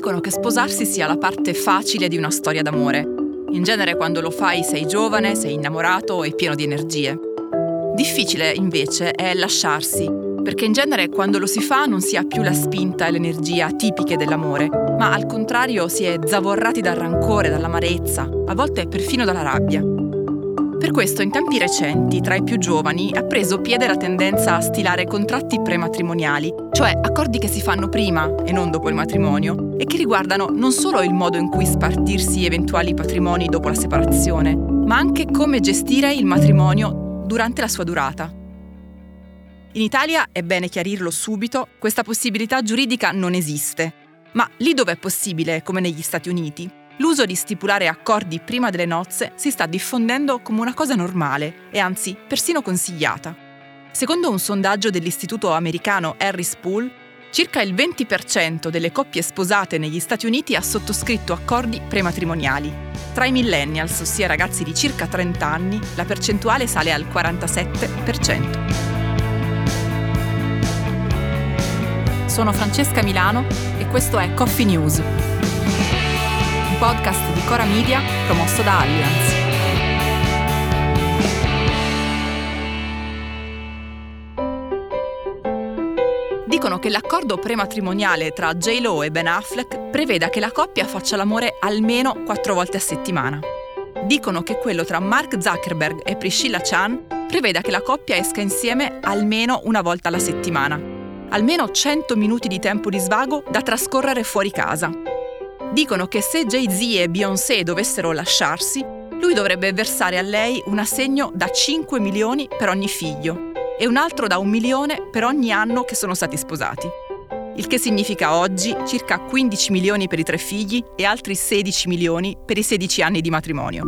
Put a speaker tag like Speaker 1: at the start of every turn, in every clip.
Speaker 1: che sposarsi sia la parte facile di una storia d'amore. In genere quando lo fai sei giovane, sei innamorato e pieno di energie. Difficile invece è lasciarsi, perché in genere quando lo si fa non si ha più la spinta e l'energia tipiche dell'amore, ma al contrario si è zavorrati dal rancore, dall'amarezza, a volte perfino dalla rabbia. Per questo in tempi recenti, tra i più giovani, ha preso piede la tendenza a stilare contratti prematrimoniali, cioè accordi che si fanno prima e non dopo il matrimonio, e che riguardano non solo il modo in cui spartirsi eventuali patrimoni dopo la separazione, ma anche come gestire il matrimonio durante la sua durata. In Italia, è bene chiarirlo subito, questa possibilità giuridica non esiste, ma lì dove è possibile, come negli Stati Uniti, l'uso di stipulare accordi prima delle nozze si sta diffondendo come una cosa normale e anzi persino consigliata. Secondo un sondaggio dell'istituto americano Harris Pool, circa il 20% delle coppie sposate negli Stati Uniti ha sottoscritto accordi prematrimoniali tra i millennials, ossia ragazzi di circa 30 anni, la percentuale sale al 47%. Sono Francesca Milano e questo è Coffee News, podcast di Cora Media promosso da Allianz. Dicono che l'accordo prematrimoniale tra J-Lo e Ben Affleck preveda che la coppia faccia l'amore almeno quattro volte a settimana. Dicono che quello tra Mark Zuckerberg e Priscilla Chan preveda che la coppia esca insieme almeno una volta alla settimana. Almeno 100 minuti di tempo di svago da trascorrere fuori casa. Dicono che se Jay-Z e Beyoncé dovessero lasciarsi, lui dovrebbe versare a lei un assegno da 5 milioni per ogni figlio e un altro da un milione per ogni anno che sono stati sposati. Il che significa oggi circa 15 milioni per i tre figli e altri 16 milioni per i 16 anni di matrimonio.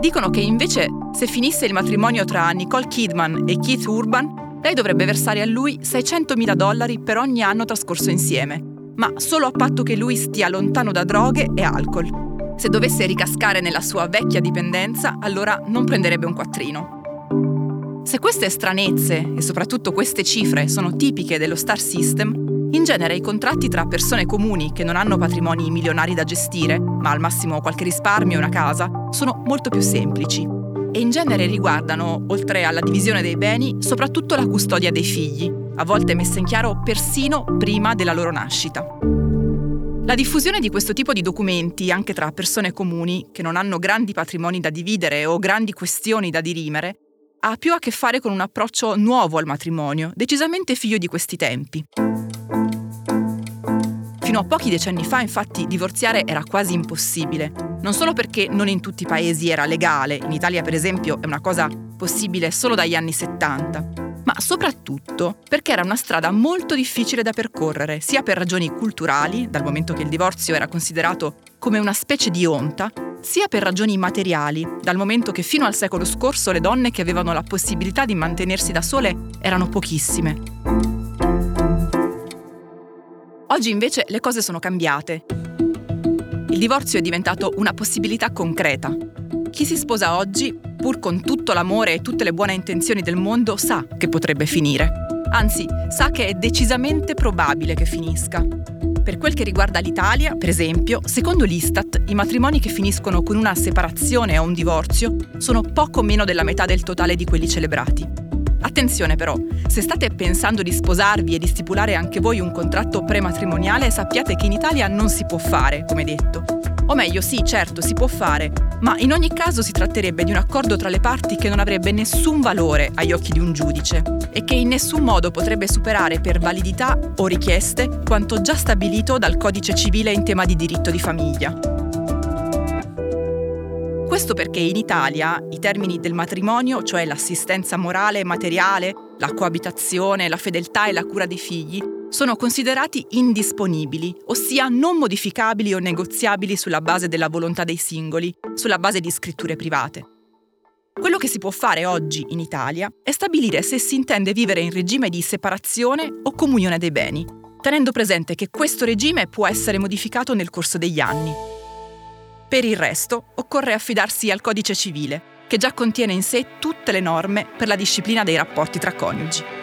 Speaker 1: Dicono che invece se finisse il matrimonio tra Nicole Kidman e Keith Urban, lei dovrebbe versare a lui 600 mila dollari per ogni anno trascorso insieme, ma solo a patto che lui stia lontano da droghe e alcol. Se dovesse ricascare nella sua vecchia dipendenza, allora non prenderebbe un quattrino. Se queste stranezze e soprattutto queste cifre sono tipiche dello star system, in genere i contratti tra persone comuni che non hanno patrimoni milionari da gestire, ma al massimo qualche risparmio e una casa, sono molto più semplici e in genere riguardano, oltre alla divisione dei beni, soprattutto la custodia dei figli, a volte messa in chiaro persino prima della loro nascita. La diffusione di questo tipo di documenti anche tra persone comuni che non hanno grandi patrimoni da dividere o grandi questioni da dirimere ha più a che fare con un approccio nuovo al matrimonio, decisamente figlio di questi tempi. Fino a pochi decenni fa, infatti, divorziare era quasi impossibile, non solo perché non in tutti i paesi era legale, in Italia per esempio è una cosa possibile solo dagli anni 70, ma soprattutto perché era una strada molto difficile da percorrere, sia per ragioni culturali, dal momento che il divorzio era considerato come una specie di onta, sia per ragioni materiali, dal momento che fino al secolo scorso le donne che avevano la possibilità di mantenersi da sole erano pochissime. Oggi invece le cose sono cambiate. Il divorzio è diventato una possibilità concreta. Chi si sposa oggi, pur con tutto l'amore e tutte le buone intenzioni del mondo, sa che potrebbe finire. Anzi, sa che è decisamente probabile che finisca. Per quel che riguarda l'Italia, per esempio, secondo l'Istat, i matrimoni che finiscono con una separazione o un divorzio sono poco meno della metà del totale di quelli celebrati. Attenzione però, se state pensando di sposarvi e di stipulare anche voi un contratto prematrimoniale, sappiate che in Italia non si può fare, come detto. O meglio, sì, certo, si può fare, ma in ogni caso si tratterebbe di un accordo tra le parti che non avrebbe nessun valore agli occhi di un giudice e che in nessun modo potrebbe superare per validità o richieste quanto già stabilito dal codice civile in tema di diritto di famiglia. Questo perché in Italia i termini del matrimonio, cioè l'assistenza morale e materiale, la coabitazione, la fedeltà e la cura dei figli, sono considerati indisponibili, ossia non modificabili o negoziabili sulla base della volontà dei singoli, sulla base di scritture private. Quello che si può fare oggi in Italia è stabilire se si intende vivere in regime di separazione o comunione dei beni, tenendo presente che questo regime può essere modificato nel corso degli anni. Per il resto occorre affidarsi al codice civile, che già contiene in sé tutte le norme per la disciplina dei rapporti tra coniugi.